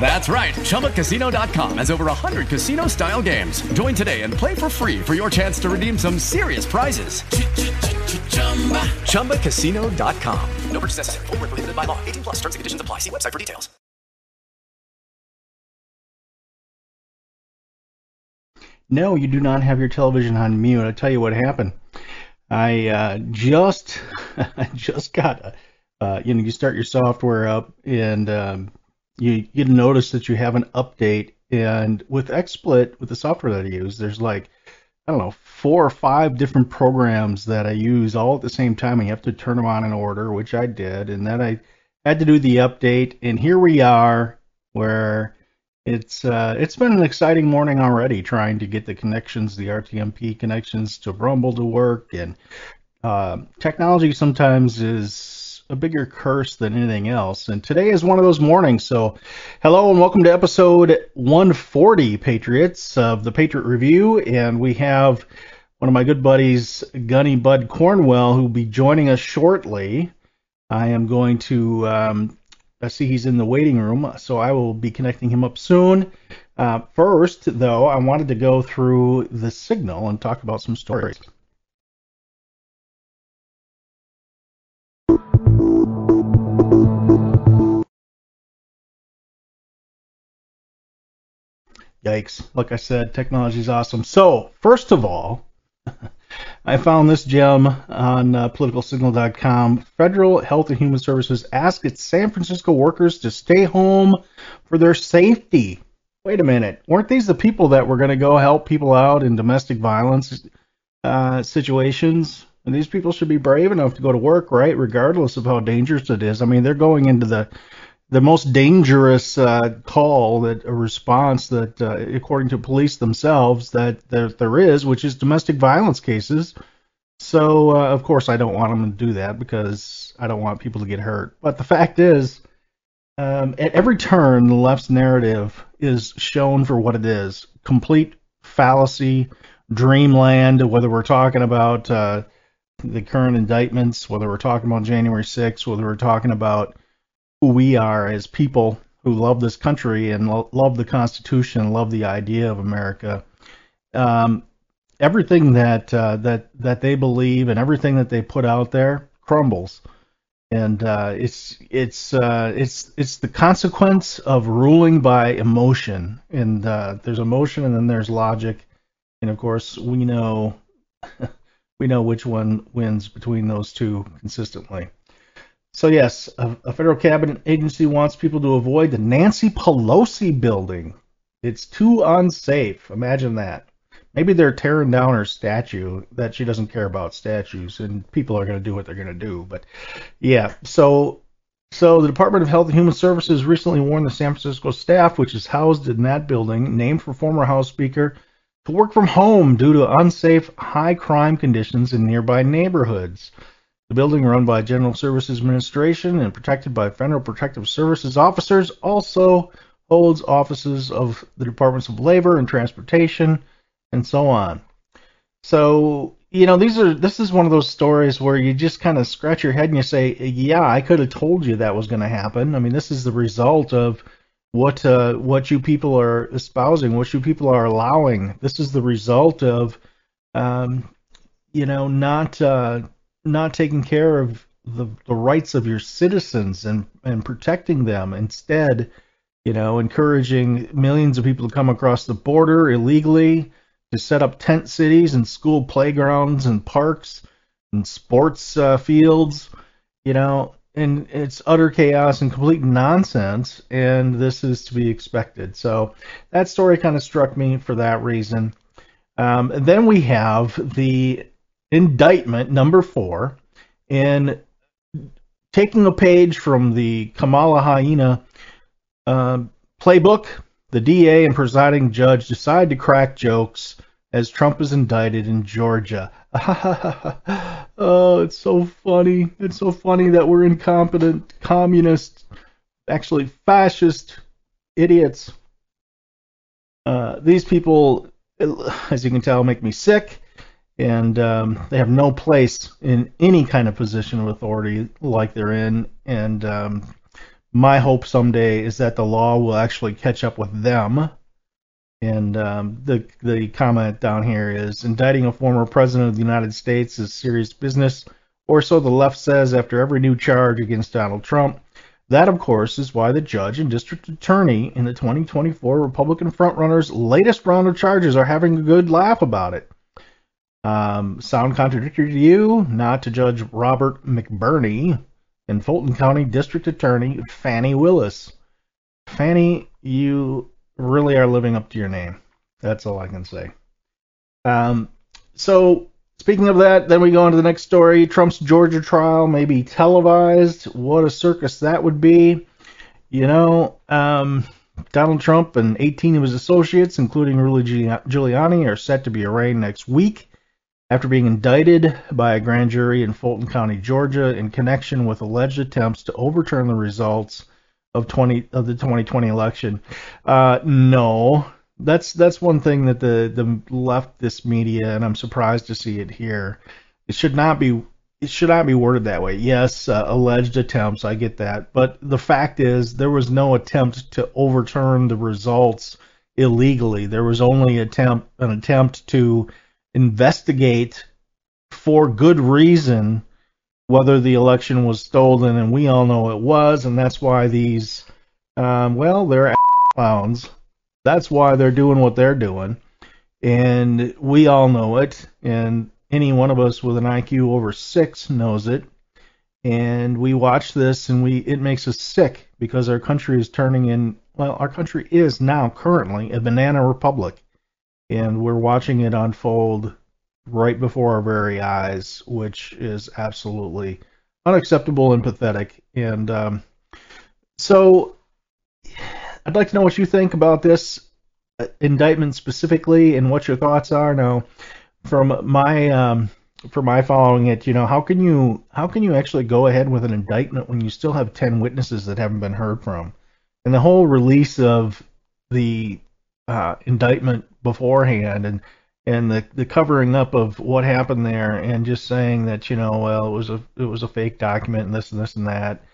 That's right. ChumbaCasino.com has over 100 casino style games. Join today and play for free for your chance to redeem some serious prizes. ChumbaCasino.com. No purchase necessary. Void were prohibited by law. 18 plus. Terms and conditions apply. See website for details. No, you do not have your television on mute. I'll tell you what happened. I uh, just I just got uh, you know you start your software up and um, you get a notice that you have an update and with XSplit with the software that I use there's like I don't know four or five different programs that I use all at the same time and you have to turn them on in order which I did and then I had to do the update and here we are where it's uh, it's been an exciting morning already trying to get the connections, the RTMP connections to Rumble to work, and uh, technology sometimes is a bigger curse than anything else. And today is one of those mornings. So, hello and welcome to episode 140, Patriots of the Patriot Review, and we have one of my good buddies, Gunny Bud Cornwell, who will be joining us shortly. I am going to um, I see he's in the waiting room, so I will be connecting him up soon. Uh, first, though, I wanted to go through the signal and talk about some stories. Yikes. Like I said, technology is awesome. So, first of all, I found this gem on uh, politicalsignal.com. Federal Health and Human Services asked its San Francisco workers to stay home for their safety. Wait a minute. Weren't these the people that were going to go help people out in domestic violence uh, situations? And these people should be brave enough to go to work, right? Regardless of how dangerous it is. I mean, they're going into the the most dangerous uh, call that a response that, uh, according to police themselves, that there, there is, which is domestic violence cases. So uh, of course I don't want them to do that because I don't want people to get hurt. But the fact is, um, at every turn, the left's narrative is shown for what it is: complete fallacy, dreamland. Whether we're talking about uh, the current indictments, whether we're talking about January 6th, whether we're talking about who we are as people who love this country and lo- love the Constitution, love the idea of America. Um, everything that uh, that that they believe and everything that they put out there crumbles, and uh, it's it's uh, it's it's the consequence of ruling by emotion. And uh, there's emotion, and then there's logic, and of course we know we know which one wins between those two consistently. So yes, a, a, federal cabinet agency wants people to avoid the Nancy Pelosi building. It's too unsafe. Imagine that. Maybe they're tearing down her statue that she doesn't care about statues, and people are going to do what they're going to do. But yeah, so so the Department of Health and Human Services recently warned the San Francisco staff, which is housed in that building, named for former House Speaker, to work from home due to unsafe high crime conditions in nearby neighborhoods. The building, run by General Services Administration and protected by Federal Protective Services officers, also holds offices of the Departments of Labor and Transportation, and so on. So, you know, these are this is one of those stories where you just kind of scratch your head and you say, "Yeah, I could have told you that was going to happen." I mean, this is the result of what uh, what you people are espousing, what you people are allowing. This is the result of, um, you know, not uh, not taking care of the, the rights of your citizens and, and protecting them. Instead, you know, encouraging millions of people to come across the border illegally, to set up tent cities and school playgrounds and parks and sports uh, fields, you know, and it's utter chaos and complete nonsense, and this is to be expected. So that story kind of struck me for that reason. Um, and then we have the indictment number four, and taking a page from the Kamala Hyena uh, playbook, the DA and presiding judge decide to crack jokes as Trump is indicted in Georgia. oh, it's so funny. It's so funny that we're incompetent communist, actually fascist idiots. Uh, these people, as you can tell, make me sick, and um, they have no place in any kind of position of authority like they're in. And um, my hope someday is that the law will actually catch up with them and um, the the comment down here is indicting a former president of the United States is serious business, or so the left says after every new charge against Donald Trump. That, of course, is why the judge and district attorney in the 2024 Republican frontrunner's latest round of charges are having a good laugh about it. Um, sound contradictory to you? Not to Judge Robert McBurney and Fulton County District Attorney Fani Willis. Fani, you really are living up to your name. That's all I can say. Um, so speaking of that, then we go on to the next story. Trump's Georgia trial may be televised. What a circus that would be. You know, um, Donald Trump and 18 of his associates, including Rudy Giuliani, are set to be arraigned next week after being indicted by a grand jury in Fulton County, Georgia, in connection with alleged attempts to overturn the results of 20 of the 2020 election. Uh, no, that's that's one thing that the the leftist media, and I'm surprised to see it here. It should not be it should not be worded that way. Yes, uh, alleged attempts, I get that, but the fact is there was no attempt to overturn the results illegally. There was only attempt an attempt to investigate for good reason whether the election was stolen, and we all know it was, and that's why these, um, well, they're clowns. That's why they're doing what they're doing, and we all know it, and any one of us with an IQ over six knows it. And we watch this, and we it makes us sick because our country is turning in. Well, our country is now currently a banana republic, and we're watching it unfold right before our very eyes, which is absolutely unacceptable and pathetic. And um, so, I'd like to know what you think about this uh, indictment specifically, and what your thoughts are. Now, from my um, from my following it, you know, how can you how can you actually go ahead with an indictment when you still have ten witnesses that haven't been heard from, and the whole release of the uh, indictment beforehand and and the the covering up of what happened there and just saying that you know well it was a it was a fake document and this and this and that.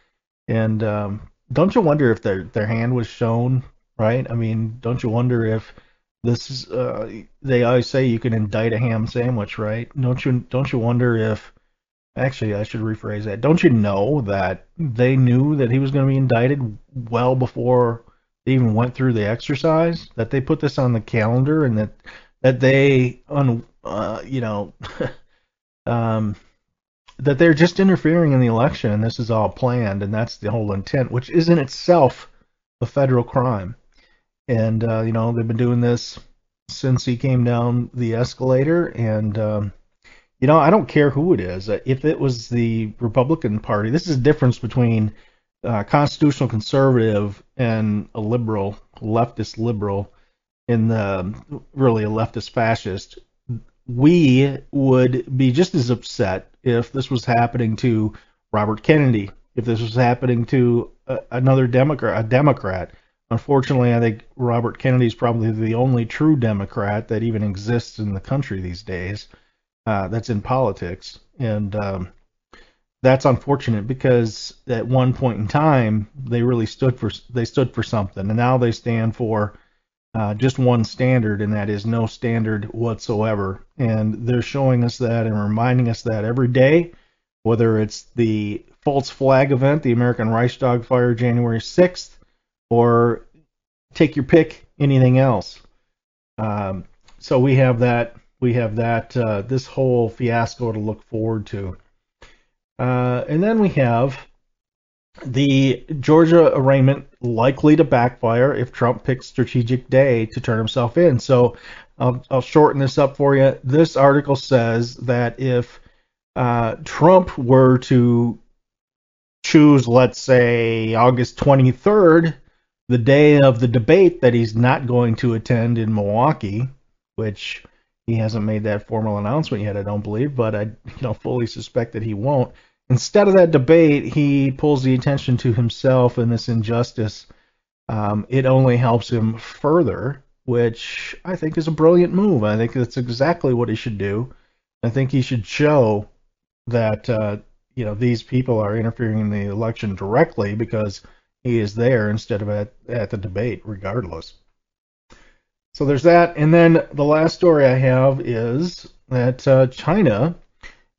And um, don't you wonder if their their hand was shown right? I mean don't you wonder if this is uh, they always say you can indict a ham sandwich right? Don't you don't you wonder if actually I should rephrase that. Don't you know that they knew that he was going to be indicted well before they even went through the exercise that they put this on the calendar and that that they un, uh, you know um, that they're just interfering in the election and this is all planned and that's the whole intent which is in itself a federal crime. And uh, you know they've been doing this since he came down the escalator and um, you know I don't care who it is. If it was the Republican Party this is a difference between uh, constitutional conservative and a liberal leftist liberal in the really a leftist fascist, we would be just as upset if this was happening to Robert Kennedy, if this was happening to a, another Democrat, a Democrat. Unfortunately, I think Robert Kennedy is probably the only true Democrat that even exists in the country these days. Uh, that's in politics, and um, that's unfortunate because at one point in time they really stood for they stood for something, and now they stand for uh, just one standard, and that is no standard whatsoever. And they're showing us that and reminding us that every day, whether it's the false flag event, the American Reichstag fire January 6th, or take your pick, anything else. Um, so we have that. We have that. Uh, this whole fiasco to look forward to. Uh, and then we have the Georgia arraignment likely to backfire if Trump picks strategic day to turn himself in. So I'll, I'll shorten this up for you. This article says that if uh, Trump were to choose, let's say, August 23rd, the day of the debate that he's not going to attend in Milwaukee, which he hasn't made that formal announcement yet, I don't believe, but I you know fully suspect that he won't. Instead of that debate, he pulls the attention to himself and this injustice. Um, it only helps him further, which I think is a brilliant move. I think that's exactly what he should do. I think he should show that uh, you know these people are interfering in the election directly because he is there instead of at, at the debate, regardless. So there's that, and then the last story I have is that uh, China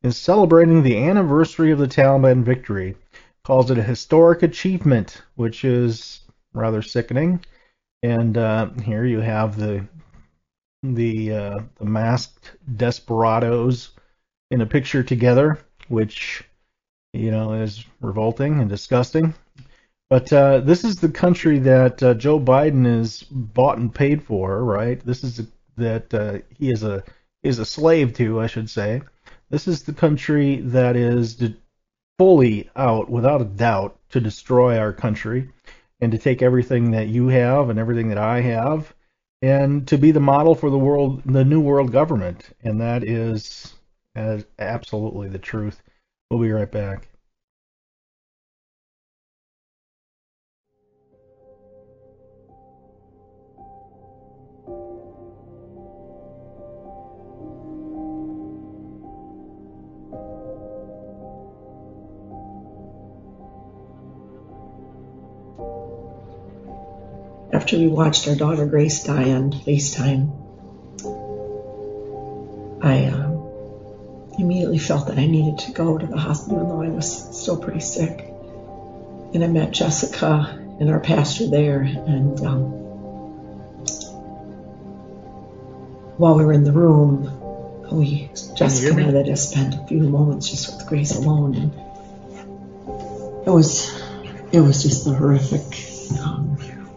is celebrating the anniversary of the Taliban victory, calls it a historic achievement, which is rather sickening. And uh, here you have the the uh, the masked desperados in a picture together, which you know is revolting and disgusting. But uh, this is the country that uh, Joe Biden is bought and paid for, right? This is a, that uh, he is a is a slave to, I should say. This is the country that is fully out, without a doubt, to destroy our country and to take everything that you have and everything that I have and to be the model for the world, the new world government. And that is, is absolutely the truth. We'll be right back. After we watched our daughter Grace die on FaceTime, I um, immediately felt that I needed to go to the hospital, even though I was still pretty sick. And I met Jessica and our pastor there, and um, while we were in the room, we Jessica and I spend a few moments just with Grace alone, and it was it was just a horrific um,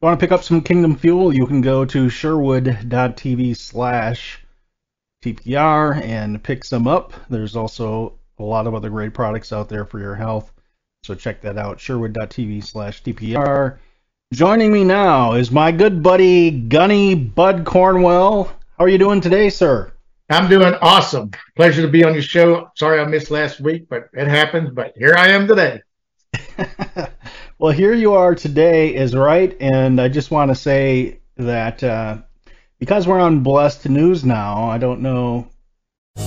want to pick up some Kingdom Fuel, you can go to sherwood.tv slash TPR and pick some up. There's also a lot of other great products out there for your health. So check that out, sherwood.tv slash TPR. Joining me now is my good buddy Gunny Bud Cornwell. How are you doing today, sir? I'm doing awesome. Pleasure to be on your show. Sorry I missed last week, but it happens. But here I am today. well, here you are today is right, and I just want to say that uh, because we're on Blessed News now, I don't know.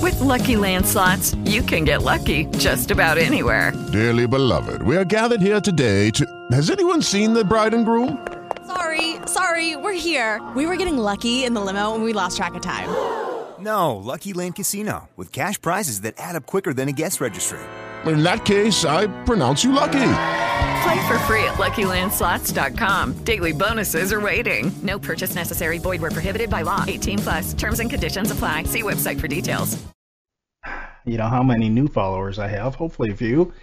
With Lucky Land slots, you can get lucky just about anywhere. Dearly beloved, we are gathered here today to. Has anyone seen the bride and groom? Sorry, sorry, we're here. We were getting lucky in the limo, and we lost track of time. No, Lucky Land Casino with cash prizes that add up quicker than a guest registry. In that case, I pronounce you lucky. Play for free at LuckyLandSlots.com. Daily bonuses are waiting. No purchase necessary. Void were prohibited by law. 18 plus. Terms and conditions apply. See website for details. You know how many new followers I have? Hopefully a few.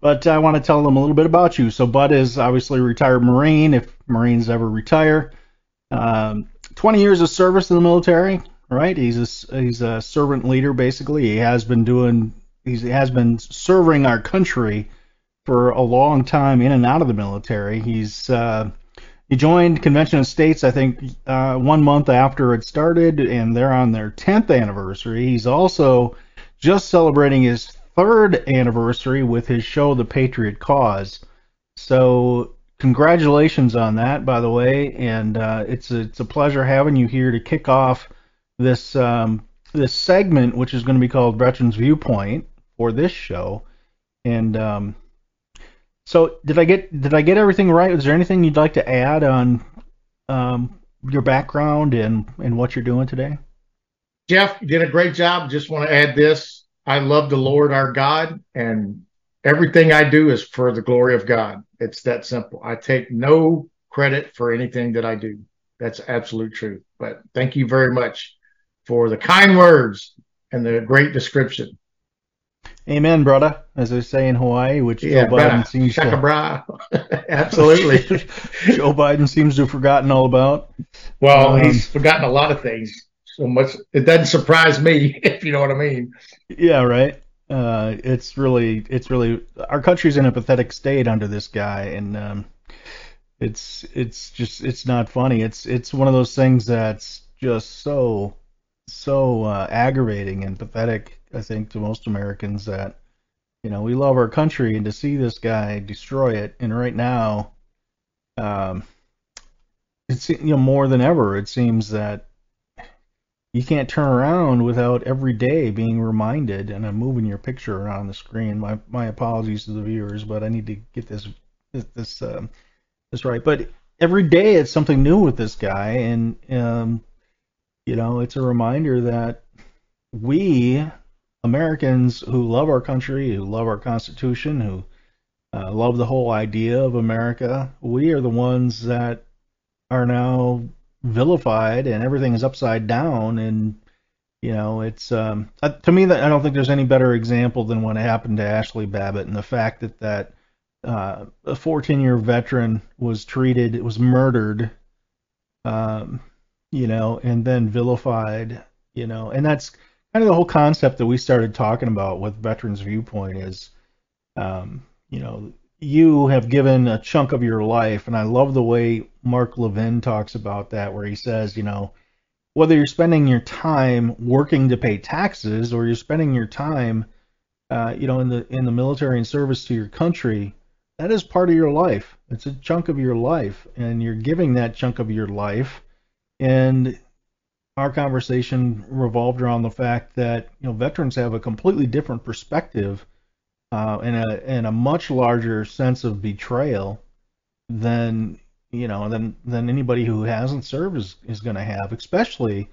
But I want to tell them a little bit about you. So Bud is obviously a retired Marine, if Marines ever retire. Um, 20 years of service in the military, right? He's a, he's a servant leader basically. He has been doing he has been serving our country for a long time in and out of the military. He's uh, he joined Convention of States, I think, uh, one month after it started, and they're on their 10th anniversary. He's also just celebrating his third anniversary with his show, The Patriot Cause. So, congratulations on that, by the way, and uh, it's a, it's a pleasure having you here to kick off this um, this segment, which is going to be called Veterans Viewpoint for this show. And um, so, did I get did I get everything right? Is there anything you'd like to add on um, your background and and what you're doing today? Jeff, you did a great job. Just want to add this: I love the Lord our God, and everything I do is for the glory of God. It's that simple. I take no credit for anything that I do. That's absolute truth. But thank you very much for the kind words and the great description. Amen, brother, as they say in Hawaii, which yeah, Joe Biden seems Shaka bra. Absolutely. Joe Biden seems to have forgotten all about. Well, um, he's forgotten a lot of things. So much it doesn't surprise me, if you know what I mean. Yeah, right. Uh, it's really, it's really, our country's in a pathetic state under this guy, and um, it's, it's just, it's not funny. It's, it's one of those things that's just so, so uh, aggravating and pathetic I think, to most Americans that you know we love our country, and to see this guy destroy it, and right now, um, it's you know more than ever, it seems that you can't turn around without every day being reminded. And I'm moving your picture around the screen. My my apologies to the viewers, but I need to get this this um, this right. But every day it's something new with this guy, and um, you know it's a reminder that we Americans who love our country, who love our Constitution, who uh, love the whole idea of America, we are the ones that are now vilified and everything is upside down. And, you know, it's, um, uh, to me, that I don't think there's any better example than what happened to Ashli Babbitt and the fact that that uh, a 14 year veteran was treated, was murdered, um, you know, and then vilified, you know, and that's, kind of the whole concept that we started talking about with Veterans Viewpoint is, um, you know, you have given a chunk of your life, and I love the way Mark Levin talks about that, where he says, you know, whether you're spending your time working to pay taxes or you're spending your time, uh, you know, in the in the military and service to your country, that is part of your life. It's a chunk of your life, and you're giving that chunk of your life, and our conversation revolved around the fact that you know veterans have a completely different perspective uh, and a and a much larger sense of betrayal than you know than than anybody who hasn't served is is going to have, especially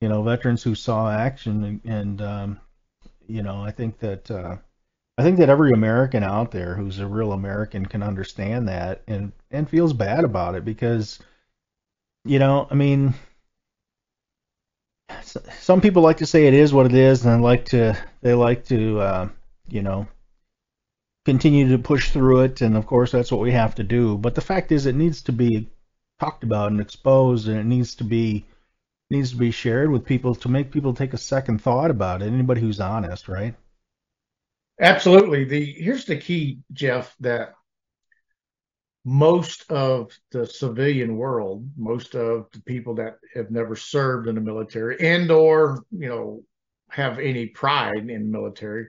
you know veterans who saw action and, and um, you know I think that uh, I think that every American out there who's a real American can understand that and and feels bad about it because you know I mean some people like to say it is what it is, and like to they like to uh, you know continue to push through it, and of course that's what we have to do. But the fact is, it needs to be talked about and exposed, and it needs to be needs to be shared with people to make people take a second thought about it. Anybody who's honest, right? Absolutely. The here's the key, Jeff, that most of the civilian world, most of the people that have never served in the military and or, you know, have any pride in the military,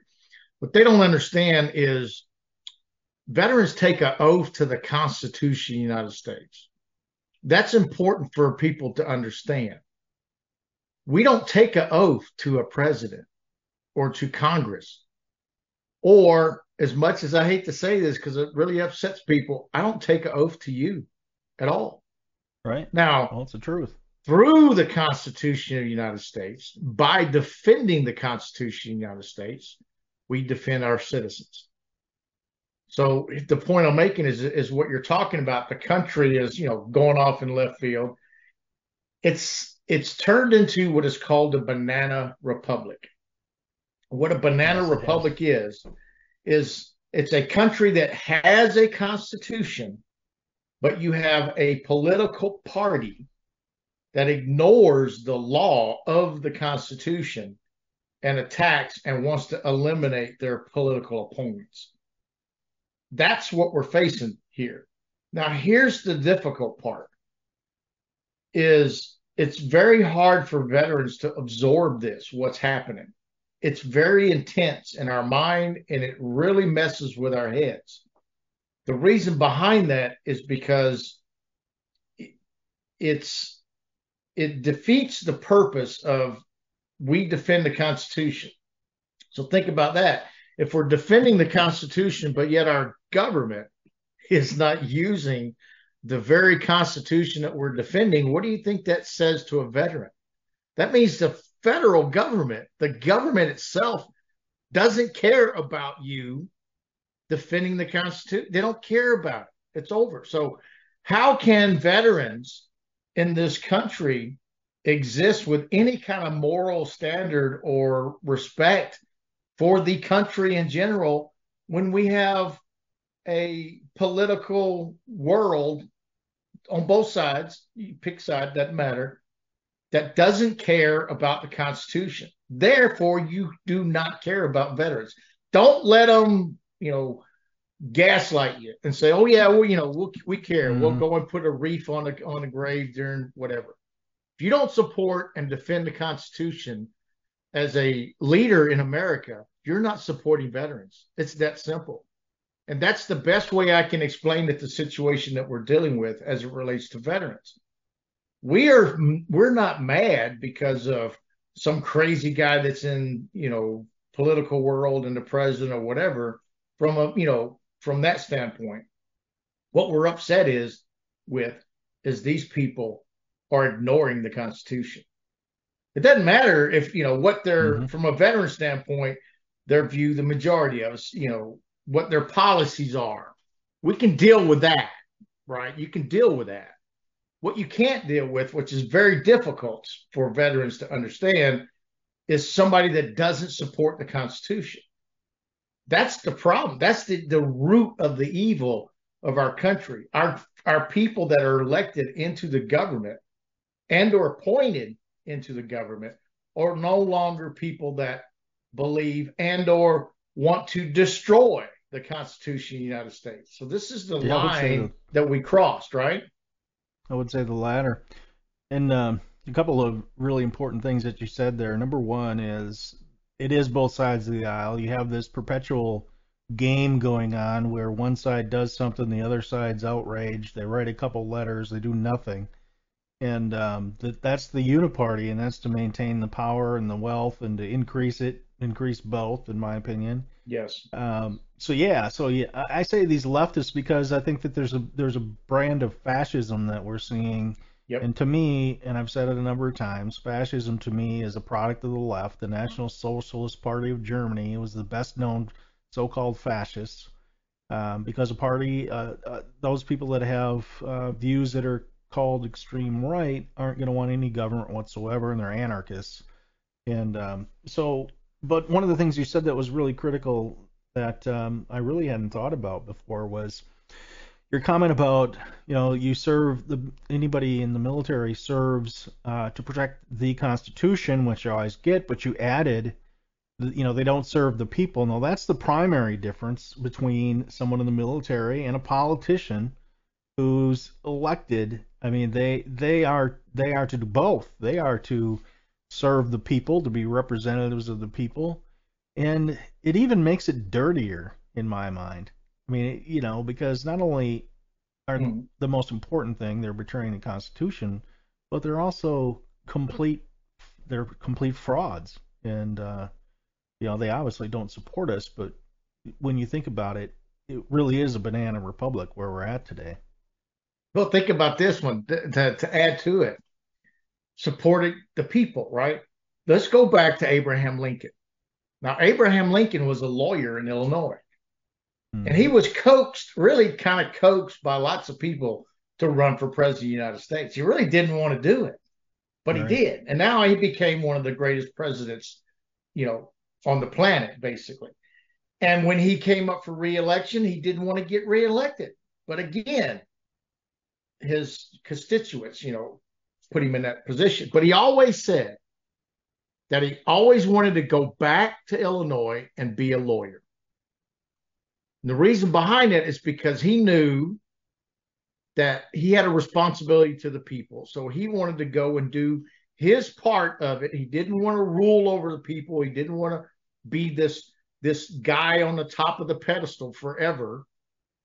what they don't understand is veterans take an oath to the Constitution of the United States. That's important for people to understand. We don't take an oath to a president or to Congress or as much as I hate to say this because it really upsets people, I don't take an oath to you at all. Right. Now, well, it's the truth. Through the Constitution of the United States, by defending the Constitution of the United States, we defend our citizens. So the point I'm making is is what you're talking about. The country is, you know, going off in left field. It's it's turned into what is called a banana republic. What a banana yes, republic yes. is is it's a country that has a constitution, but you have a political party that ignores the law of the constitution and attacks and wants to eliminate their political opponents. That's what we're facing here. Now here's the difficult part is it's very hard for veterans to absorb this what's happening it's very intense in our mind and it really messes with our heads. The reason behind that is because it's it defeats the purpose of we defend the Constitution. So think about that. If we're defending the Constitution, but yet our government is not using the very Constitution that we're defending, what do you think that says to a veteran? That means the federal government, the government itself, doesn't care about you defending the Constitution. They don't care about it. It's over. So, how can veterans in this country exist with any kind of moral standard or respect for the country in general when we have a political world on both sides? You pick side, doesn't matter that doesn't care about the Constitution. Therefore, you do not care about veterans. Don't let them, you know, gaslight you and say, "Oh yeah, well, you know, we'll, we care. Mm-hmm. We'll go and put a wreath on the on the grave during whatever." If you don't support and defend the Constitution as a leader in America, you're not supporting veterans. It's that simple. And that's the best way I can explain it the situation that we're dealing with as it relates to veterans we are we're not mad because of some crazy guy that's in you know political world and the president or whatever from a you know from that standpoint. What we're upset is with is these people are ignoring the constitution. It doesn't matter if you know what they're mm-hmm. from a veteran standpoint their view the majority of us you know what their policies are. We can deal with that right? You can deal with that what you can't deal with, which is very difficult for veterans to understand, is somebody that doesn't support the Constitution. That's the problem. That's the, the root of the evil of our country. Our our people that are elected into the government and or appointed into the government are no longer people that believe and or want to destroy the Constitution of the United States. So this is the yeah, line that we crossed, right? I would say the latter. And um, a couple of really important things that you said there. Number one is it is both sides of the aisle. You have this perpetual game going on where one side does something, the other side's outraged. They write a couple letters, they do nothing. And um, that that's the uniparty, and that's to maintain the power and the wealth and to increase it, increase both, in my opinion. Yes. Um, so yeah, so yeah, I say these leftists because I think that there's a there's a brand of fascism that we're seeing. Yep. And to me, and I've said it a number of times, fascism to me is a product of the left. The National Socialist Party of Germany was the best known so-called fascists um, because a party, uh, uh, those people that have uh, views that are called extreme right aren't going to want any government whatsoever, and they're anarchists. And um, so but one of the things you said that was really critical that um, I really hadn't thought about before was your comment about you know you serve the anybody in the military serves uh, to protect the Constitution, which you always get, but you added you know they don't serve the people. Now that's the primary difference between someone in the military and a politician who's elected. I mean, they they are they are to do both. They are to serve the people, to be representatives of the people, and it even makes it dirtier in my mind. I mean, you know, because not only are Mm. the most important thing they're betraying the Constitution, but they're also complete they're complete frauds, and uh, you know they obviously don't support us. But when you think about it, it really is a banana republic where we're at today. Well, think about this one to, to, to add to it. Supporting the people, right? Let's go back to Abraham Lincoln. Now, Abraham Lincoln was a lawyer in Illinois, hmm. and he was coaxed, really kind of coaxed by lots of people to run for president of the United States. He really didn't want to do it, but Right. he did. And now he became one of the greatest presidents, you know, on the planet, basically. And when he came up for reelection, he didn't want to get reelected. But again, his constituents, you know, put him in that position. But he always said that he always wanted to go back to Illinois and be a lawyer. And the reason behind it is because he knew that he had a responsibility to the people. So he wanted to go and do his part of it. He didn't want to rule over the people. He didn't want to be this this guy on the top of the pedestal forever.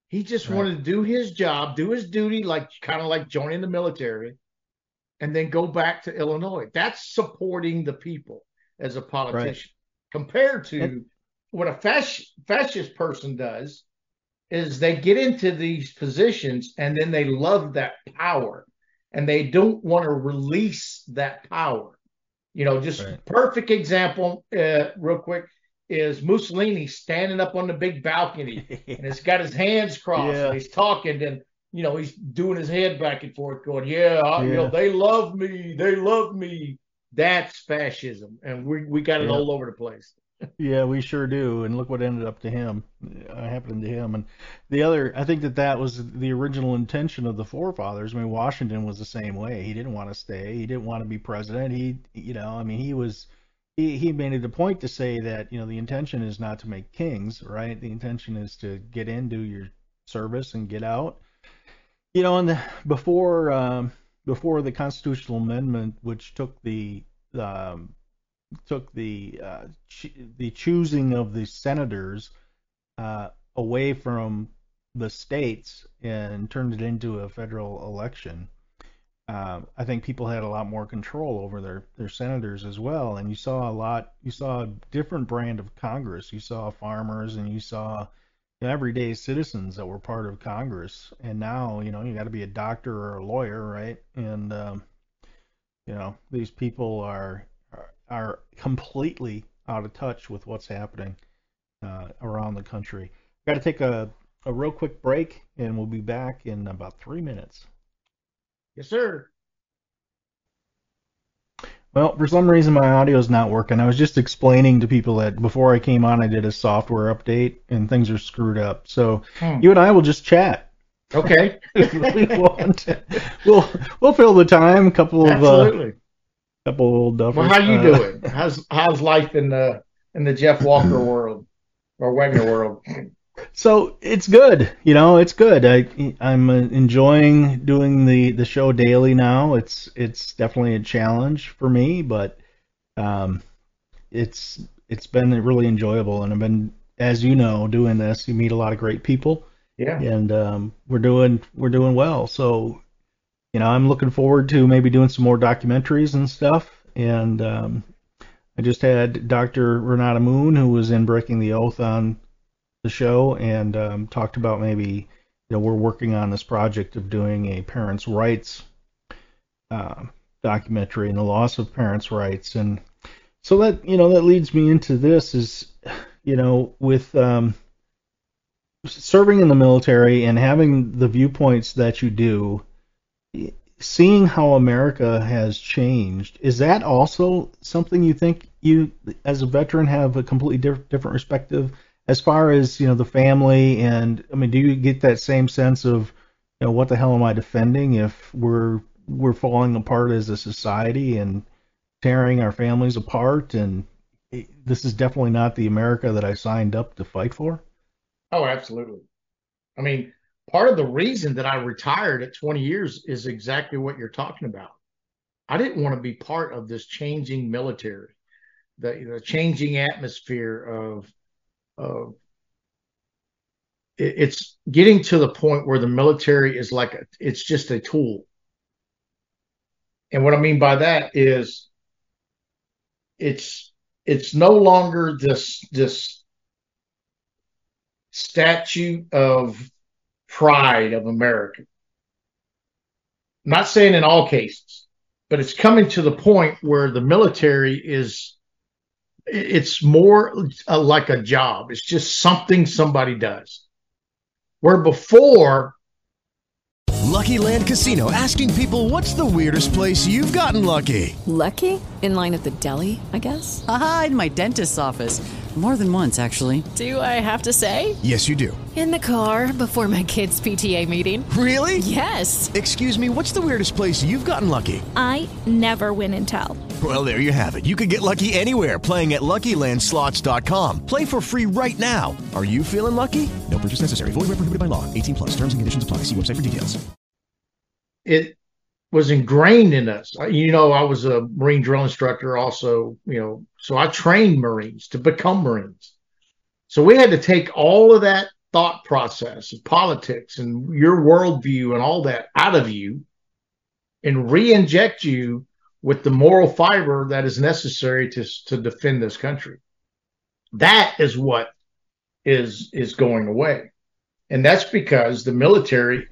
He just Right. wanted to do his job, do his duty, like kind of like joining the military, and then go back to Illinois. That's supporting the people as a politician. Compared to And- what a fasc- fascist person does is they get into these positions and then they love that power and they don't want to release that power. You know, just Right. perfect example, uh, real quick, is Mussolini standing up on the big balcony and he's got his hands crossed Yeah. and he's talking and you know he's doing his head back and forth, going, "Yeah, I- you know they love me, they love me." That's fascism, and we we got it Yeah. all over the place. Yeah, we sure do. And look what ended up to him, uh, happened to him. And the other, I think that that was the original intention of the forefathers. I mean, Washington was the same way. He didn't want to stay. He didn't want to be president. He, you know, I mean, he was, he, he made it a point to say that, you know, the intention is not to make kings, right? The intention is to get in, do your service, and get out. You know, and before, um, before the constitutional amendment, which took the, um, took the uh, ch- the choosing of the senators uh, away from the states and turned it into a federal election. Uh, I think people had a lot more control over their their senators as well, and you saw a lot. You saw a different brand of Congress. You saw farmers, and you saw everyday citizens that were part of Congress. And now, you know, you got to be a doctor or a lawyer, right? And um, you know, these people are are, completely out of touch with what's happening uh, around the country. Got to take a, a real quick break, and we'll be back in about three minutes. Yes, sir. Well, for some reason my audio is not working. I was just explaining to people that before I came on, I did a software update, and things are screwed up. So Hmm. you and I will just chat. Okay. if we want. We'll we'll fill the time. A couple of uh, Absolutely. couple of old duffers. Well, how you Uh, doing? How's how's life in the in the Jeff Walker world or Wagner world? So it's good, you know, it's good. I I'm uh, enjoying doing the the show daily now. It's it's definitely a challenge for me, but um, it's it's been really enjoyable, and I've been, as you know, doing this. You meet a lot of great people, Yeah. and um, we're doing we're doing well. So, you know, I'm looking forward to maybe doing some more documentaries and stuff. And um, I just had Dr. Renata Moon, who was in Breaking the Oath, on the show and um, talked about maybe you know we're working on this project of doing a parents' rights uh, documentary and the loss of parents' rights. And so that you know that leads me into this is you know with um, serving in the military and having the viewpoints that you do seeing how America has changed is that also something you think you as a veteran have a completely diff- different perspective as far as you know the family and I mean do you get that same sense of you know what the hell am I defending if we're we're falling apart as a society and tearing our families apart and this is definitely not the America that I signed up to fight for. Oh, absolutely. I mean, part of the reason that I retired at 20 years is exactly what you're talking about. I didn't want to be part of this changing military, the, the changing atmosphere of it, it's getting to the point where the military is like a, it's just a tool. And what I mean by that is it's it's no longer this this statue of pride of America. I'm not saying in all cases, but it's coming to the point where the military is it's more uh, like a job. It's just something somebody does. Where before Lucky Land Casino asking people what's the weirdest place you've gotten lucky? Lucky? In line at the deli, I guess? Aha, in my dentist's office. More than once, actually. Do I have to say? Yes, you do. In the car before my kids' PTA meeting. Really? Yes. Excuse me, what's the weirdest place you've gotten lucky? I never win and tell. Well, there you have it. You can get lucky anywhere playing at LuckyLandSlots.com. Play for free right now. Are you feeling lucky? No purchase necessary. Void where prohibited by law. 18 plus. Terms and conditions apply. See website for details. it was ingrained in us. You know, I was a Marine drill instructor also, you know, so I trained Marines to become Marines. So we had to take all of that thought process of politics and your worldview and all that out of you and re-inject you with the moral fiber that is necessary to, to defend this country. That is what is is going away. And that's because the military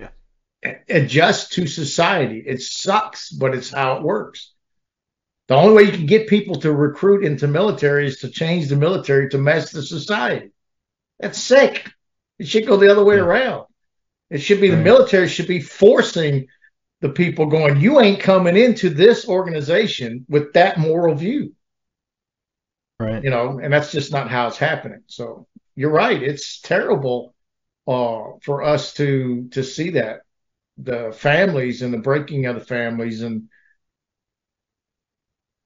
adjusts to society. It sucks, but it's how it works. The only way you can get people to recruit into military is to change the military to match the society. That's sick. It should go the other way around. It should be the military should be forcing the people going, you ain't coming into this organization with that moral view. Right. You know, and that's just not how it's happening. So you're right. It's terrible uh, for us to to see that the families and the breaking of the families and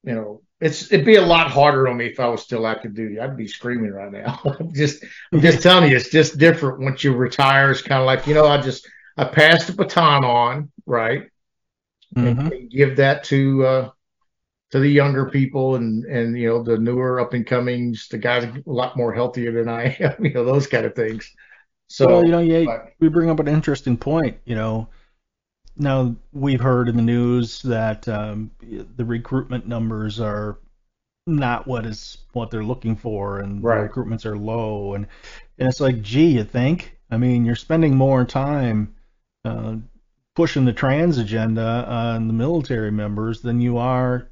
you know it's it'd be a lot harder on me if I was still active duty. I'd be screaming right now. I'm just I'm just telling you, it's just different once you retire. It's kind of like you know, I just I pass the baton on, right, and, and give that to uh, to the younger people and and you know the newer up and comings, the guys a lot more healthier than I am, you know those kind of things. So well, you know, yeah, but- we bring up an interesting point. You know, now we've heard in the news that um, the recruitment numbers are not what is what they're looking for, and Right. recruitments are low, and and it's like, gee, you think? I mean, you're spending more time uh, pushing the trans agenda on the military members than you are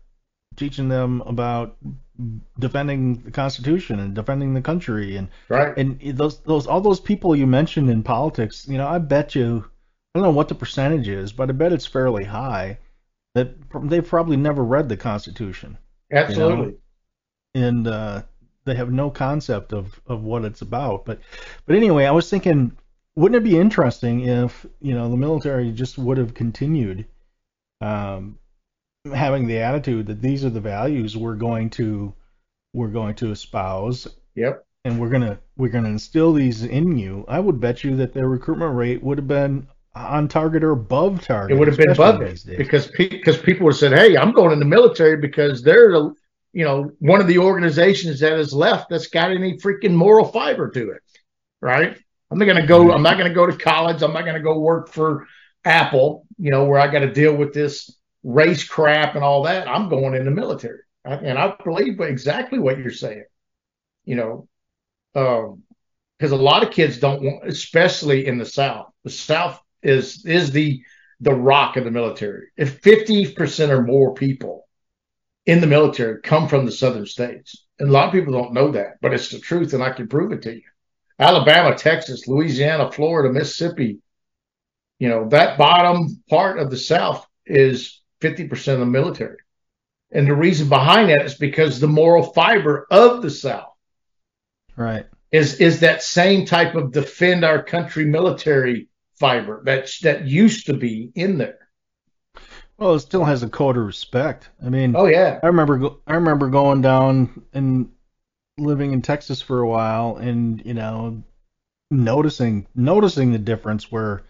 teaching them about defending the Constitution and defending the country and right and those those all those people you mentioned in politics, you know, I bet you I don't know what the percentage is, but I bet it's fairly high that they've probably never read the Constitution. you know? Absolutely. And uh, they have no concept of, of what it's about. But but anyway, I was thinking, wouldn't it be interesting if you know the military just would have continued um, having the attitude that these are the values we're going to we're going to espouse. Yep. And we're gonna we're gonna instill these in you. I would bet you that their recruitment rate would have been on target or above target. It would have been above these it days. because because people would have said, "Hey, I'm going in the military because they're the you know one of the organizations that is left that's got any freaking moral fiber to it, right? I'm not going to go. I'm not going to go to college. I'm not going to go work for Apple, you know, where I got to deal with this race crap and all that. I'm going in the military, I- and I believe exactly what you're saying. You know, um, because a lot of kids don't want, especially in the South. The South is is the the rock of the military. If 50% or more people in the military come from the southern states, and a lot of people don't know that, but it's the truth, and I can prove it to you. Alabama, Texas, Louisiana, Florida, Mississippi, you know, that bottom part of the South is 50% of the military. And the reason behind that is because the moral fiber of the South Right. is is that same type of defend our country military fiber that that used to be in there. Well, it still has a code of respect. I mean, Oh, yeah. I remember I remember going down in living in Texas for a while, and you know, noticing noticing the difference where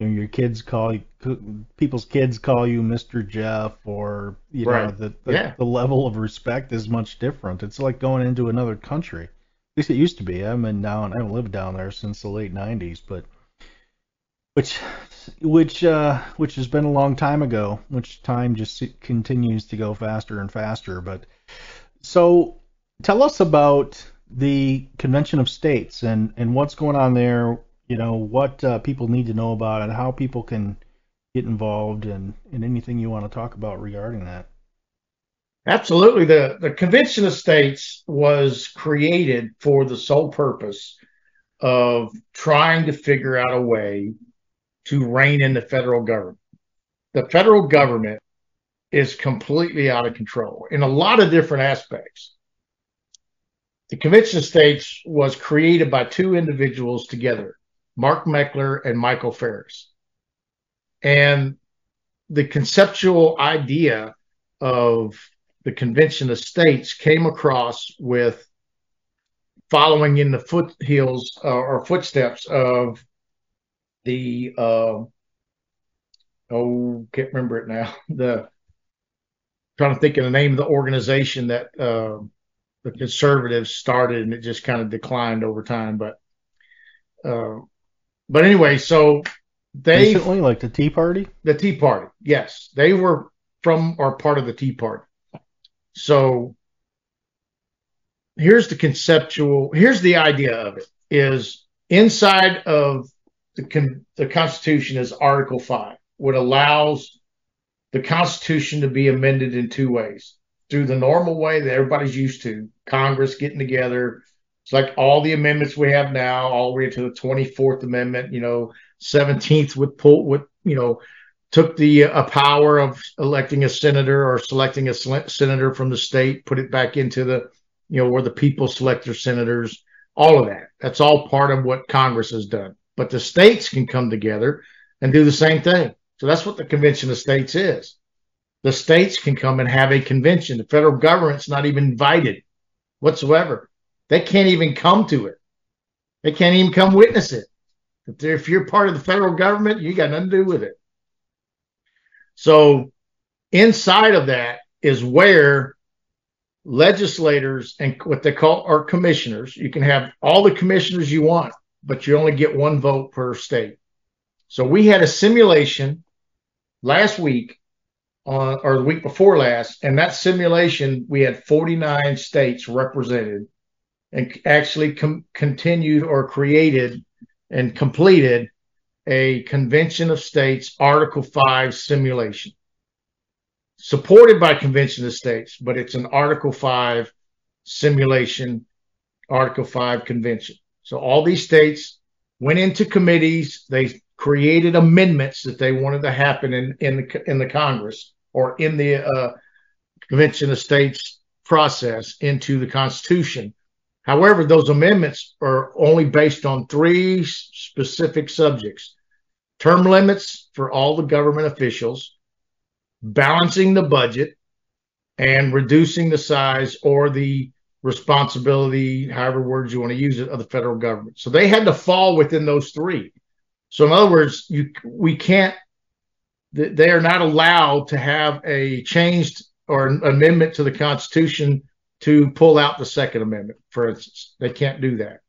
you know, your kids call you, people's kids call you Mr. Jeff, or you know, the the, Yeah. the level of respect is much different. It's like going into another country. At least it used to be. I'm in down. I haven't lived down there since the late '90s, but which which uh which has been a long time ago. Which time just continues to go faster and faster. But so tell us about the Convention of States and and what's going on there. You know what uh, people need to know about and how people can get involved and and anything you want to talk about regarding that. Absolutely. The, the Convention of States was created for the sole purpose of trying to figure out a way to rein in the federal government. The federal government is completely out of control in a lot of different aspects. The Convention of States was created by two individuals together, Mark Meckler and Michael Farris. And the conceptual idea of the Convention of States came across with following in the foothills uh, or footsteps of the uh, oh can't remember it now the trying to think of the name of the organization that uh, the conservatives started and it just kind of declined over time but uh, but anyway so they Recently, like the Tea Party. the Tea Party. Yes, they were from or part of the Tea Party. So here's the conceptual. Here's the idea of it: is inside of the con, the Constitution is Article Five, what allows the Constitution to be amended in two ways: through the normal way that everybody's used to, Congress getting together. It's like all the amendments we have now, all the way to the 24th Amendment, you know, 17th with pull with, you know, took the uh, power of electing a senator or selecting a senator from the state, put it back into the, you know, where the people select their senators, all of that. That's all part of what Congress has done. But the states can come together and do the same thing. So that's what the Convention of States is. The states can come and have a convention. The federal government's not even invited whatsoever. They can't even come to it. They can't even come witness it. If If you're part of the federal government, you got nothing to do with it. So inside of that is where legislators and what they call are commissioners. You can have all the commissioners you want, but you only get one vote per state. So we had a simulation last week on, or the week before last, and that simulation we had 49 states represented and actually com- continued or created and completed a Convention of States Article 5 simulation. Supported by Convention of States, but it's an Article 5 simulation, Article 5 convention. So all these states went into committees, they created amendments that they wanted to happen in, in the in the Congress or in the uh, Convention of States process into the Constitution. However, those amendments are only based on three specific subjects term limits for all the government officials, balancing the budget, and reducing the size or the responsibility, however words you want to use it, of the federal government. So they had to fall within those three. So in other words, you we can't they are not allowed to have a changed or an amendment to the Constitution to pull out the Second Amendment, for instance. They can't do that.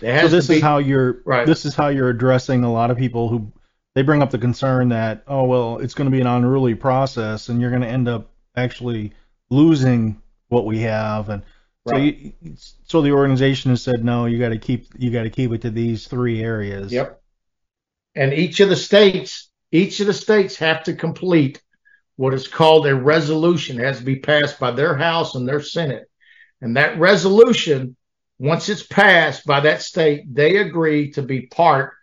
So this be, is how you're Right. this is how you're addressing a lot of people who they bring up the concern that oh well it's going to be an unruly process and you're going to end up actually losing what we have and so Right. you, so the organization has said no you got to keep you got to keep it to these three areas. Yep. And each of the states, each of the states have to complete what is called a resolution. It has to be passed by their House and their Senate. And that resolution, once it's passed by that state, they agree to be part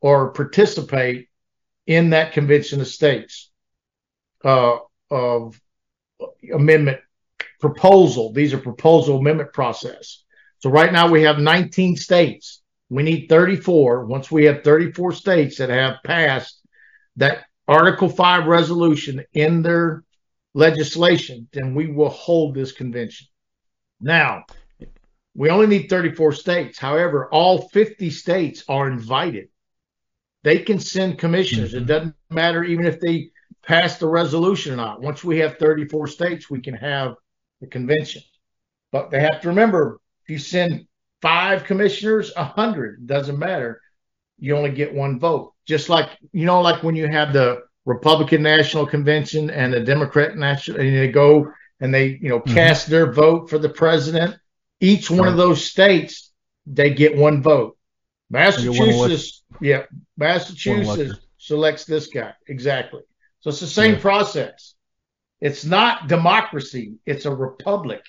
or participate in that convention of states uh, of amendment proposal. These are proposal amendment process. So right now we have 19 states. We need 34. Once we have 34 states that have passed that Article 5 resolution in their legislation, then we will hold this convention. Now, We only need 34 states. However, all 50 states are invited. They can send commissioners. It mm-hmm. doesn't matter even if they pass the resolution or not. Once we have 34 states, we can have the convention. But they have to remember if you send five commissioners, a hundred, doesn't matter. You only get one vote. Just like, you know, like when you have the Republican National Convention and the Democrat National, and they go and they, you know, cast their vote for the president. Each one of those states, they get one vote. Massachusetts, yeah, Massachusetts selects this guy. Exactly. So it's the same Yeah. process. It's not democracy, it's a republic.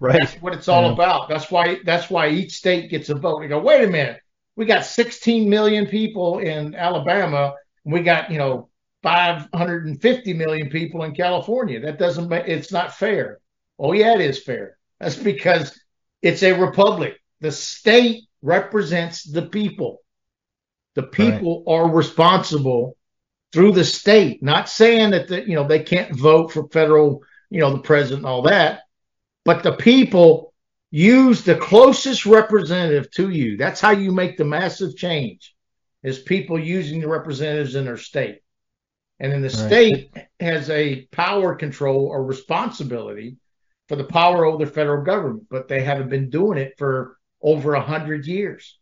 Right. That's what it's all Yeah. about. That's why that's why each state gets a vote. You go, wait a minute, we got 16 million people in Alabama, and we got you know 550 million people in California. That doesn't make it's not fair. Oh yeah, it is fair. That's because it's a republic. The state represents the people. The people are responsible through the state. Not saying that the, you know they can't vote for federal, you know, the president and all that, but the people use the closest representative to you. That's how you make the massive change. Is people using the representatives in their state. And then the Right. state has a power control or responsibility for the power over the federal government, but they haven't been doing it for over a hundred years.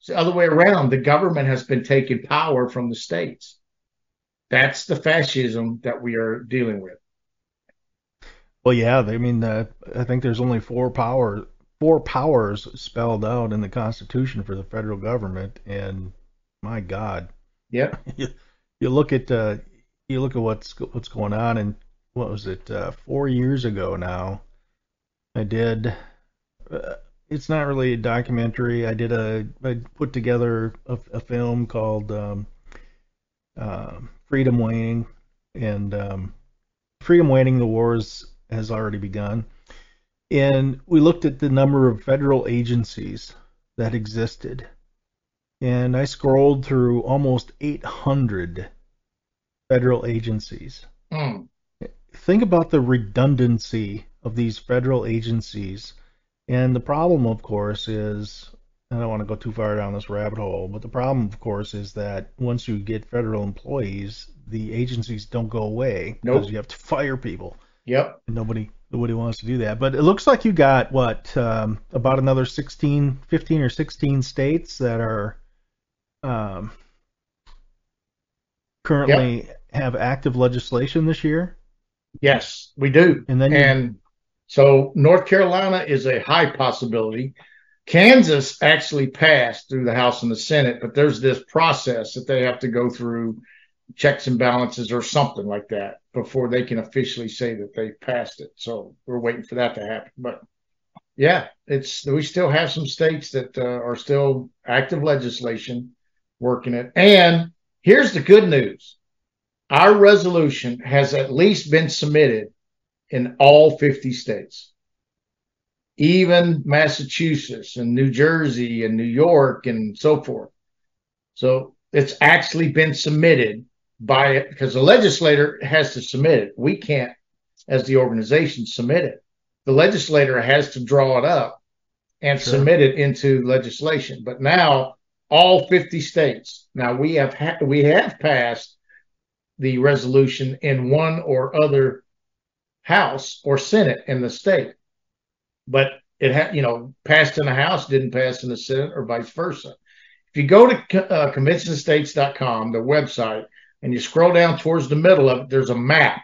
It's the other way around. The government has been taking power from the states. That's the fascism that we are dealing with. Well, yeah. I mean, uh, I think there's only four power four powers spelled out in the Constitution for the federal government, and my God, yeah, you, you look at uh, you look at what's what's going on, and what was it? Uh, four years ago now, I did. Uh, it's not really a documentary. I did a I put together a, a film called um, uh, Freedom Waning, and um, Freedom Waning: The Wars has already begun. And we looked at the number of federal agencies that existed. And I scrolled through almost 800 federal agencies. Mm. Think about the redundancy of these federal agencies. And the problem, of course, is I don't want to go too far down this rabbit hole, but the problem, of course, is that once you get federal employees, the agencies don't go away Nope. because you have to fire people. Yep. And nobody nobody wants to do that. But it looks like you got what um, about another 16, 15 or 16 states that are um, currently have active legislation this year. Yes, we do. And then you- and so North Carolina is a high possibility. Kansas actually passed through the House and the Senate, but there's this process that they have to go through checks and balances or something like that before they can officially say that they passed it. So we're waiting for that to happen. But yeah, it's we still have some states that uh, are still active legislation working it. And here's the good news. Our resolution has at least been submitted in all 50 states, even Massachusetts and New Jersey and New York and so forth. So it's actually been submitted by it because the legislator has to submit it. We can't, as the organization, submit it. The legislator has to draw it up and Sure. submit it into legislation. But now all 50 states, now we have ha- we have passed the resolution in one or other house or senate in the state, but it had you know passed in the house, didn't pass in the senate, or vice versa. If you go to uh, conventionstates.com, the website, and you scroll down towards the middle of it, there's a map.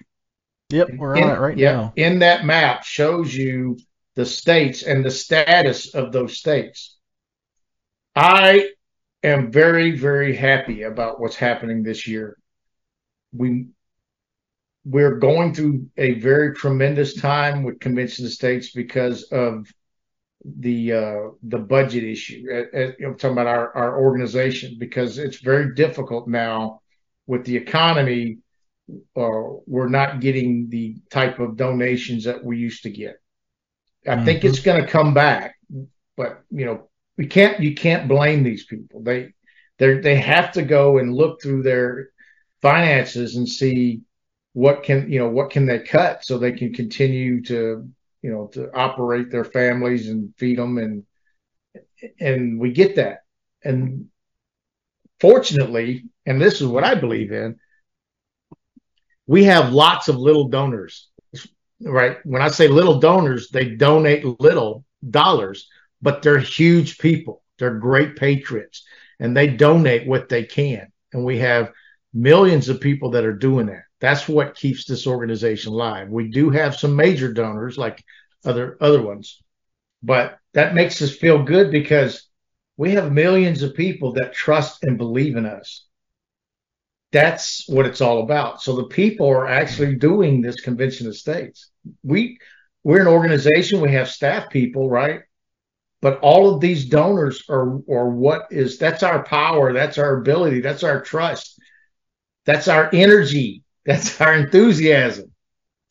Yep, we're on it right yeah, now. In that map shows you the states and the status of those states. I am very, very happy about what's happening this year. We we're going through a very tremendous time with convention of states because of the uh, the budget issue. I'm talking about our, our organization because it's very difficult now with the economy. Uh, we're not getting the type of donations that we used to get. I think Mhm. it's going to come back, but you know we can't. You can't blame these people. They they they have to go and look through their finances and see what can you know what can they cut so they can continue to you know, to operate their families and feed them, and and we get that. And fortunately, and this is what I believe in, we have lots of little donors, right? When I say little donors, they donate little dollars, but they're huge people. They're great patriots and they donate what they can. And we have millions of people that are doing that. That's what keeps this organization alive. We do have some major donors like other other ones, but that makes us feel good because we have millions of people that trust and believe in us. That's what it's all about. So the people are actually doing this convention of states. We we're an organization, we have staff people, right? But all of these donors are or what is that's our power, that's our ability, that's our trust, that's our energy, that's our enthusiasm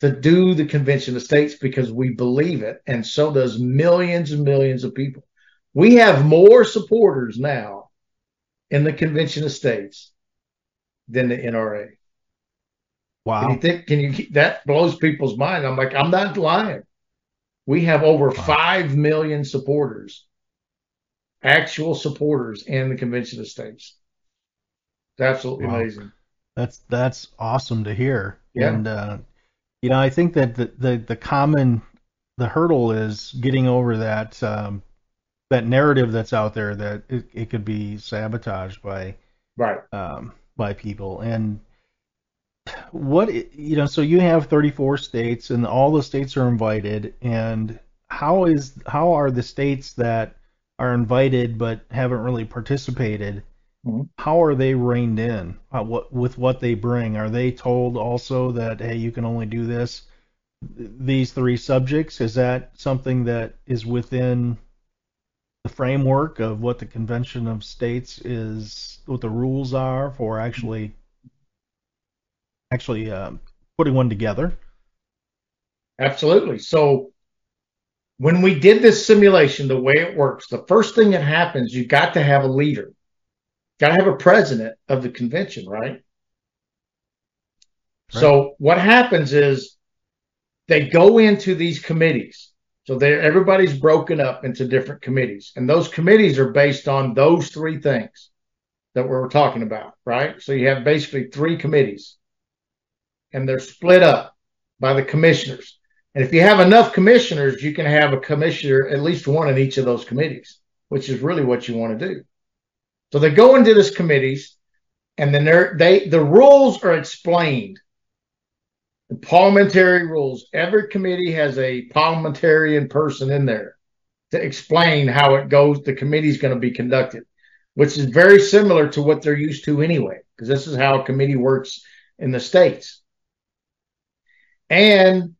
to do the convention of states because we believe it, and so does millions and millions of people. We have more supporters now in the convention of states than the NRA. Wow. Can you think? Can you? That blows people's mind. I'm like, I'm not lying. We have over wow. five million supporters, actual supporters in the convention of states. It's absolutely wow. amazing. That's that's awesome to hear. Yeah. And uh, you know, I think that the, the the common the hurdle is getting over that um, that narrative that's out there that it, it could be sabotaged by right. um, by people. And what you know so you have 34 states and all the states are invited. And how is how are the states that are invited but haven't really participated mm-hmm. how are they reined in? Uh, what with what they bring? Are they told also that hey you can only do this these three subjects? Is that something that is within the framework of what the convention of states is what the rules are for actually actually um, putting one together. Absolutely. So when we did this simulation, the way it works, the first thing that happens, you got to have a leader, got to have a president of the convention, right? right? So what happens is they go into these committees. So everybody's broken up into different committees, and those committees are based on those three things that we're talking about, right? So you have basically three committees and they're split up by the commissioners. And if you have enough commissioners, you can have a commissioner, at least one in each of those committees, which is really what you want to do. So they go into these committees, and then they the rules are explained. The parliamentary rules. Every committee has a parliamentarian person in there to explain how it goes. The committee is going to be conducted, which is very similar to what they're used to anyway, because this is how a committee works in the states. And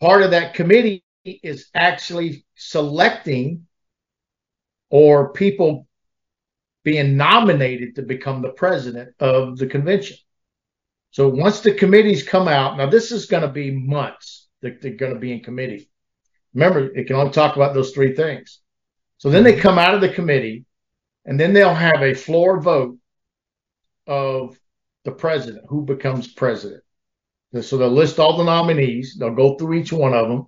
part of that committee is actually selecting or people being nominated to become the president of the convention. So once the committees come out, now this is going to be months that they're going to be in committee. Remember, it can only talk about those three things. So then they come out of the committee and then they'll have a floor vote of the president, who becomes president. So they'll list all the nominees. They'll go through each one of them.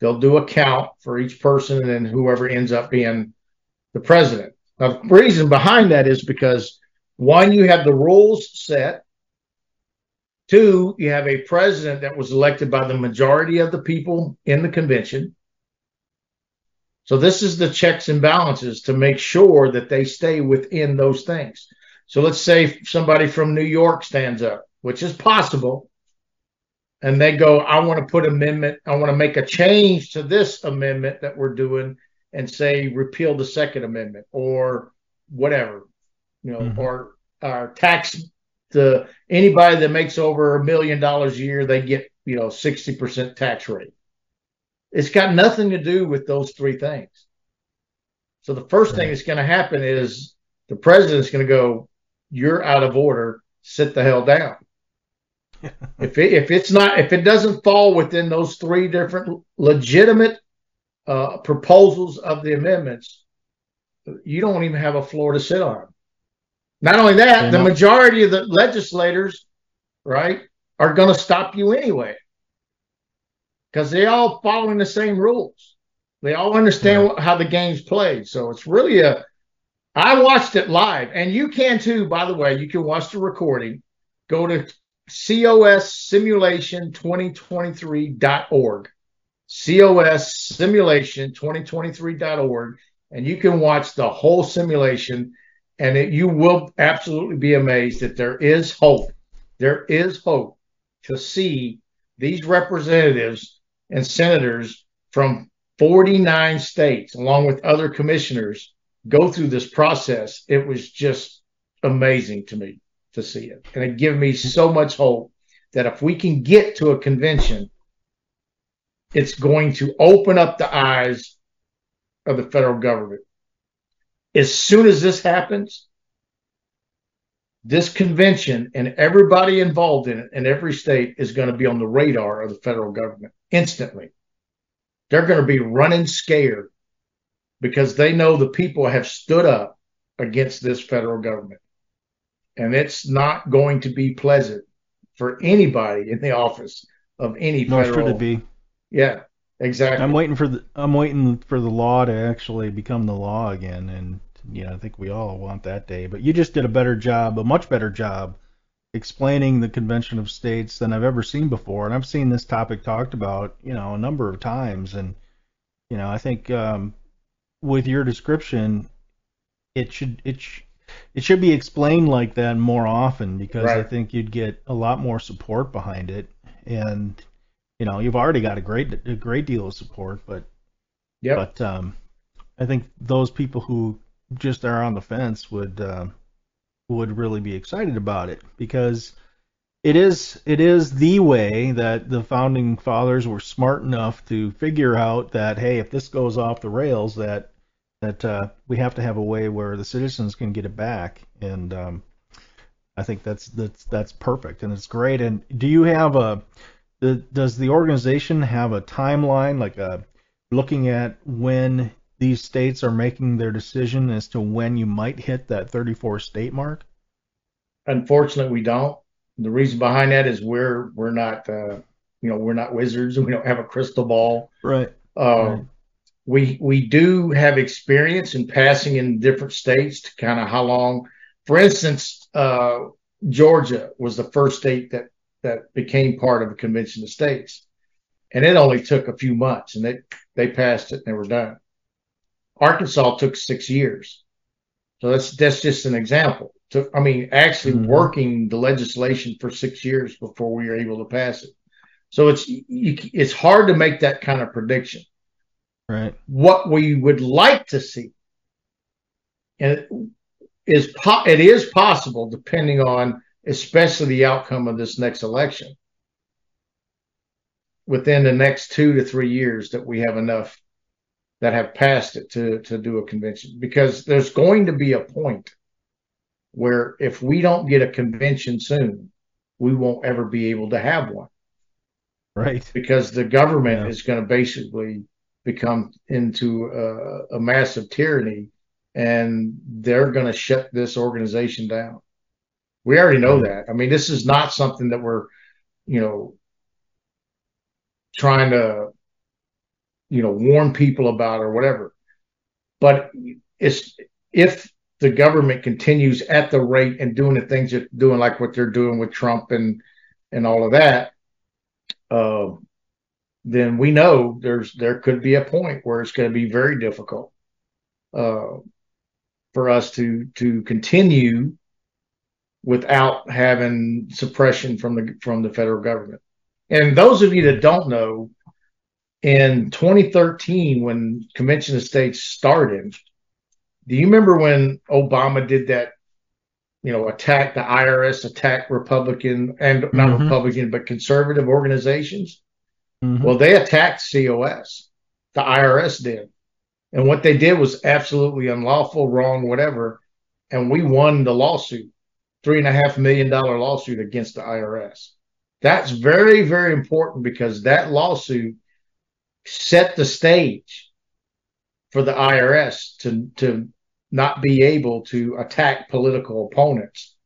They'll do a count for each person, and then whoever ends up being the president. Now, the reason behind that is because one, you have the rules set. Two, you have a president that was elected by the majority of the people in the convention. So this is the checks and balances to make sure that they stay within those things. So let's say somebody from New York stands up, which is possible and they go, I want to put amendment, I want to make a change to this amendment that we're doing and say repeal the second amendment or whatever, you know, mm-hmm. or our tax the anybody that makes over a million dollars a year, they get, you know, 60% tax rate. It's got nothing to do with those three things. So the first right. thing that's going to happen is the president's going to go, You're out of order, sit the hell down if it, if it's not if it doesn't fall within those three different legitimate uh, proposals of the amendments, you don't even have a floor to sit on. Not only that, the majority of the legislators, right, are going to stop you anyway. because they all following the same rules. They all understand what, how the game's played. So it's really a. I watched it live, and you can too. By the way, you can watch the recording. Go to cossimulation2023.org. cossimulation2023.org, and you can watch the whole simulation, and it, you will absolutely be amazed that there is hope. There is hope to see these representatives and senators from 49 states, along with other commissioners, go through this process. It was just amazing to me to see it. And it gave me so much hope that if we can get to a convention, it's going to open up the eyes of the federal government. As soon as this happens, this convention and everybody involved in it in every state is going to be on the radar of the federal government instantly. They're going to be running scared because they know the people have stood up against this federal government. And it's not going to be pleasant for anybody in the office of any Nor federal. should it be. Yeah, exactly. I'm waiting for the I'm waiting for the law to actually become the law again, and you know I think we all want that day. But you just did a better job, a much better job, explaining the Convention of States than I've ever seen before. And I've seen this topic talked about, you know, a number of times, and you know, I think um, with your description, it should it sh- it should be explained like that more often because I think you'd get a lot more support behind it, and you know, you've already got a great a great deal of support, but Yep. but um, I think those people who just are on the fence would uh, would really be excited about it because it is it is the way that the founding fathers were smart enough to figure out that hey, if this goes off the rails, that that uh, we have to have a way where the citizens can get it back, and um, I think that's that's that's perfect and it's great. And do you have a the, does the organization have a timeline, like a looking at when these states are making their decision as to when you might hit that 34 state mark? Unfortunately, we don't. The reason behind that is we're we're not uh, you know we're not wizards and we don't have a crystal ball. Right. Um, Right. We we do have experience in passing in different states to kind of how long. For instance, uh, Georgia was the first state that that became part of the Convention of States, and it only took a few months, and they they passed it and they were done. Arkansas took six years, so that's that's just an example. Took I mean actually Mhm. working the legislation for six years before we were able to pass it. So it's you, it's hard to make that kind of prediction Right. what we would like to see. And it is po- it is possible depending on especially the outcome of this next election. Within the next 2 to 3 years that we have enough that have passed it to to do a convention because there's going to be a point where if we don't get a convention soon, we won't ever be able to have one Right. because the government Yeah. is going to basically become into a, a massive tyranny and they're going to shut this organization down. We already know that. I mean, this is not something that we're, you know, trying to, you know, warn people about or whatever. But it's if the government continues at the rate and doing the things that doing like what they're doing with Trump and and all of that, uh, then we know there's there could be a point where it's going to be very difficult uh, for us to to continue without having suppression from the from the federal government. And those of you that don't know, in 2013, when Convention of States started, do you remember when Obama did that? You know, attack the IRS, attack Republican and not Mhm. Republican, but conservative organizations. Mhm. Well, they attacked COS. The IRS did. And what they did was absolutely unlawful, wrong, whatever. And we won the lawsuit, three and a half million dollar lawsuit against the IRS. That's very, very important because that lawsuit set the stage for the IRS to, to not be able to attack political opponents.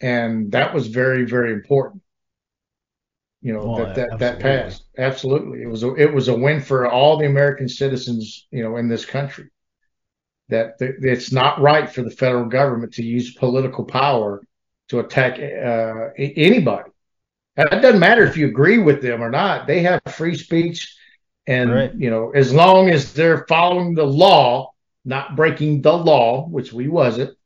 And that was very, very important you know, Oh, that, that, that passed. Absolutely. It was a, it was a win for all the American citizens, you know, in this country. That th- it's not right for the federal government to use political power to attack uh, anybody. It doesn't matter if you agree with them or not. They have free speech, and Right. you know, as long as they're following the law, not breaking the law, which we wasn't.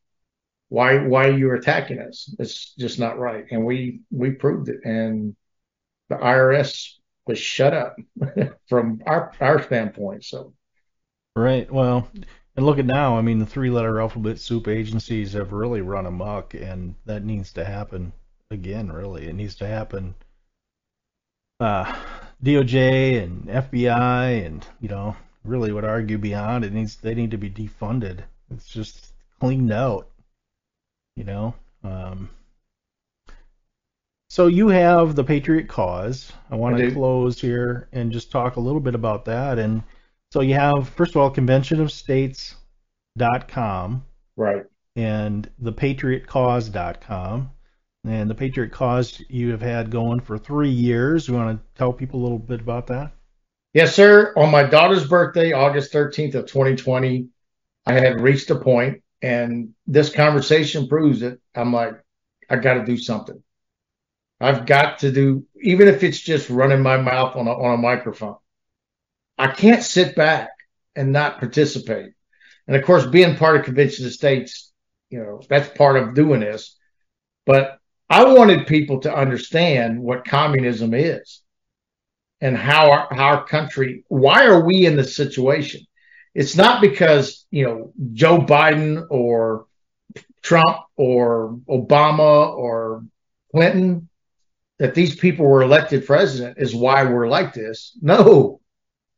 Why why are you attacking us? It's just not right, and we we proved it. And the IRS was shut up from our our standpoint. So Right. Well, and look at now. I mean, the three-letter alphabet soup agencies have really run amok, and that needs to happen again. Really, it needs to happen. Uh, DOJ and FBI, and you know, really would argue beyond. It needs they need to be defunded. It's just cleaned out. You know. Um, so you have the Patriot Cause. I want I to close here and just talk a little bit about that. And so you have, first of all, conventionofstates.com right. and thepatriotcause.com. And the Patriot Cause you have had going for three years. You want to tell people a little bit about that? Yes, sir. On my daughter's birthday, August 13th of 2020, I had reached a point, and this conversation proves it. I'm like, I got to do something. I've got to do, even if it's just running my mouth on a, on a microphone. I can't sit back and not participate. And of course, being part of Convention of States, you know, that's part of doing this. But I wanted people to understand what communism is and how our, how our country, why are we in this situation? It's not because, you know, Joe Biden or Trump or Obama or Clinton that these people were elected president is why we're like this. No,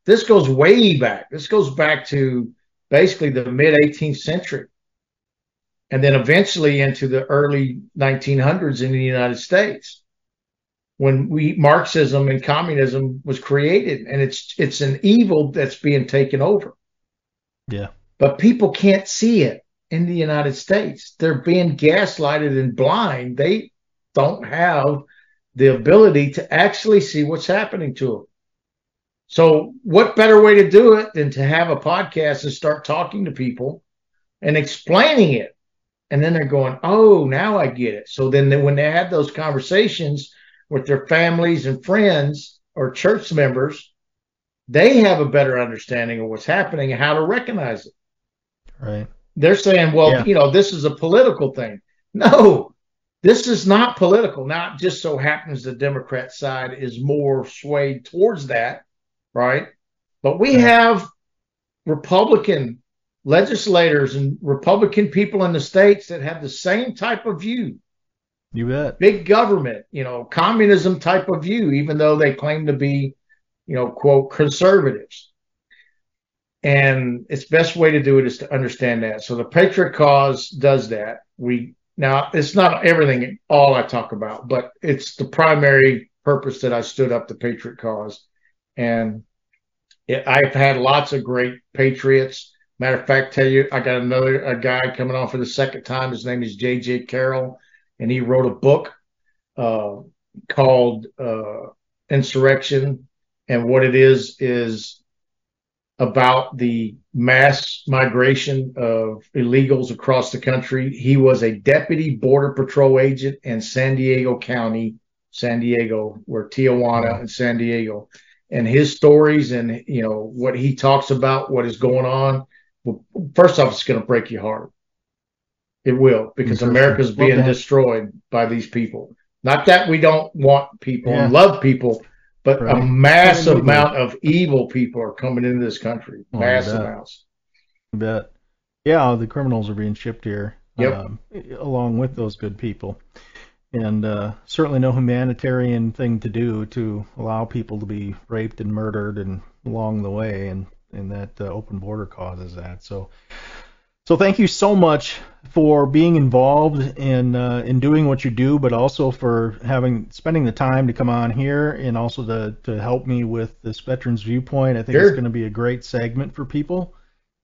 this goes way back. This goes back to basically the mid 18th century and then eventually into the early 1900s in the United States when we Marxism and communism was created and it's it's an evil that's being taken over Yeah. but people can't see it in the United States they're being gaslighted and blind they don't have the ability to actually see what's happening to them so what better way to do it than to have a podcast and start talking to people and explaining it and then they're going, "Oh, now I get it." So then, they, when they have those conversations with their families and friends or church members, they have a better understanding of what's happening and how to recognize it. Right. They're saying, "Well, Yeah. you know, this is a political thing." No, this is not political. Not just so happens the Democrat side is more swayed towards that, right? But we have Republican legislators and Republican people in the states that have the same type of view. You bet. Big government, you know, communism type of view, even though they claim to be, you know, quote, conservatives. And its best way to do it is to understand that. So the Patriot Cause does that. We now it's not everything all I talk about, but it's the primary purpose that I stood up the Patriot Cause. And it, I've had lots of great patriots. Matter of fact, tell you, I got another a guy coming on for the second time. His name is J.J. Carrell, and he wrote a book uh, called uh, Insurrection. And what it is is about the mass migration of illegals across the country. He was a deputy border patrol agent in San Diego County, San Diego, where Tijuana and San Diego, and his stories and you know what he talks about, what is going on. Well, first off, it's going to break your heart. It will because Interesting. America's being that. destroyed by these people. Not that we don't want people and love people, but a Right. massive amount of evil people are coming into this country. Oh, I massive amounts. You bet. Yeah, the criminals are being shipped here, Yep. um, along with those good people, and uh, certainly no humanitarian thing to do to allow people to be raped and murdered and along the way, and and that uh, open border causes that. So, so thank you so much for being involved in uh, in doing what you do, but also for having spending the time to come on here and also to to help me with this veterans viewpoint. I think Sure. it's going to be a great segment for people.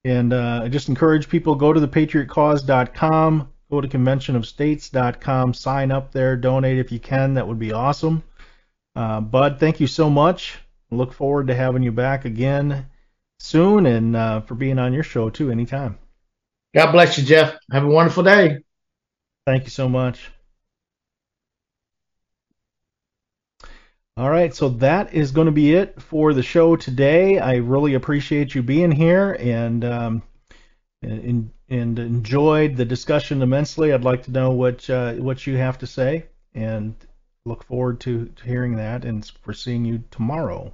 And uh, I just encourage people go to thepatriotcause.com, go to conventionofstates.com, sign up there, donate if you can. That would be awesome. Uh, Bud, thank you so much. Look forward to having you back again soon and uh, for being on your show too anytime. God bless you, Jeff. Have a wonderful day. Thank you so much. All right, so that is going to be it for the show today. I really appreciate you being here and um, and, and enjoyed the discussion immensely. I'd like to know what uh, what you have to say and look forward to, to hearing that and for seeing you tomorrow.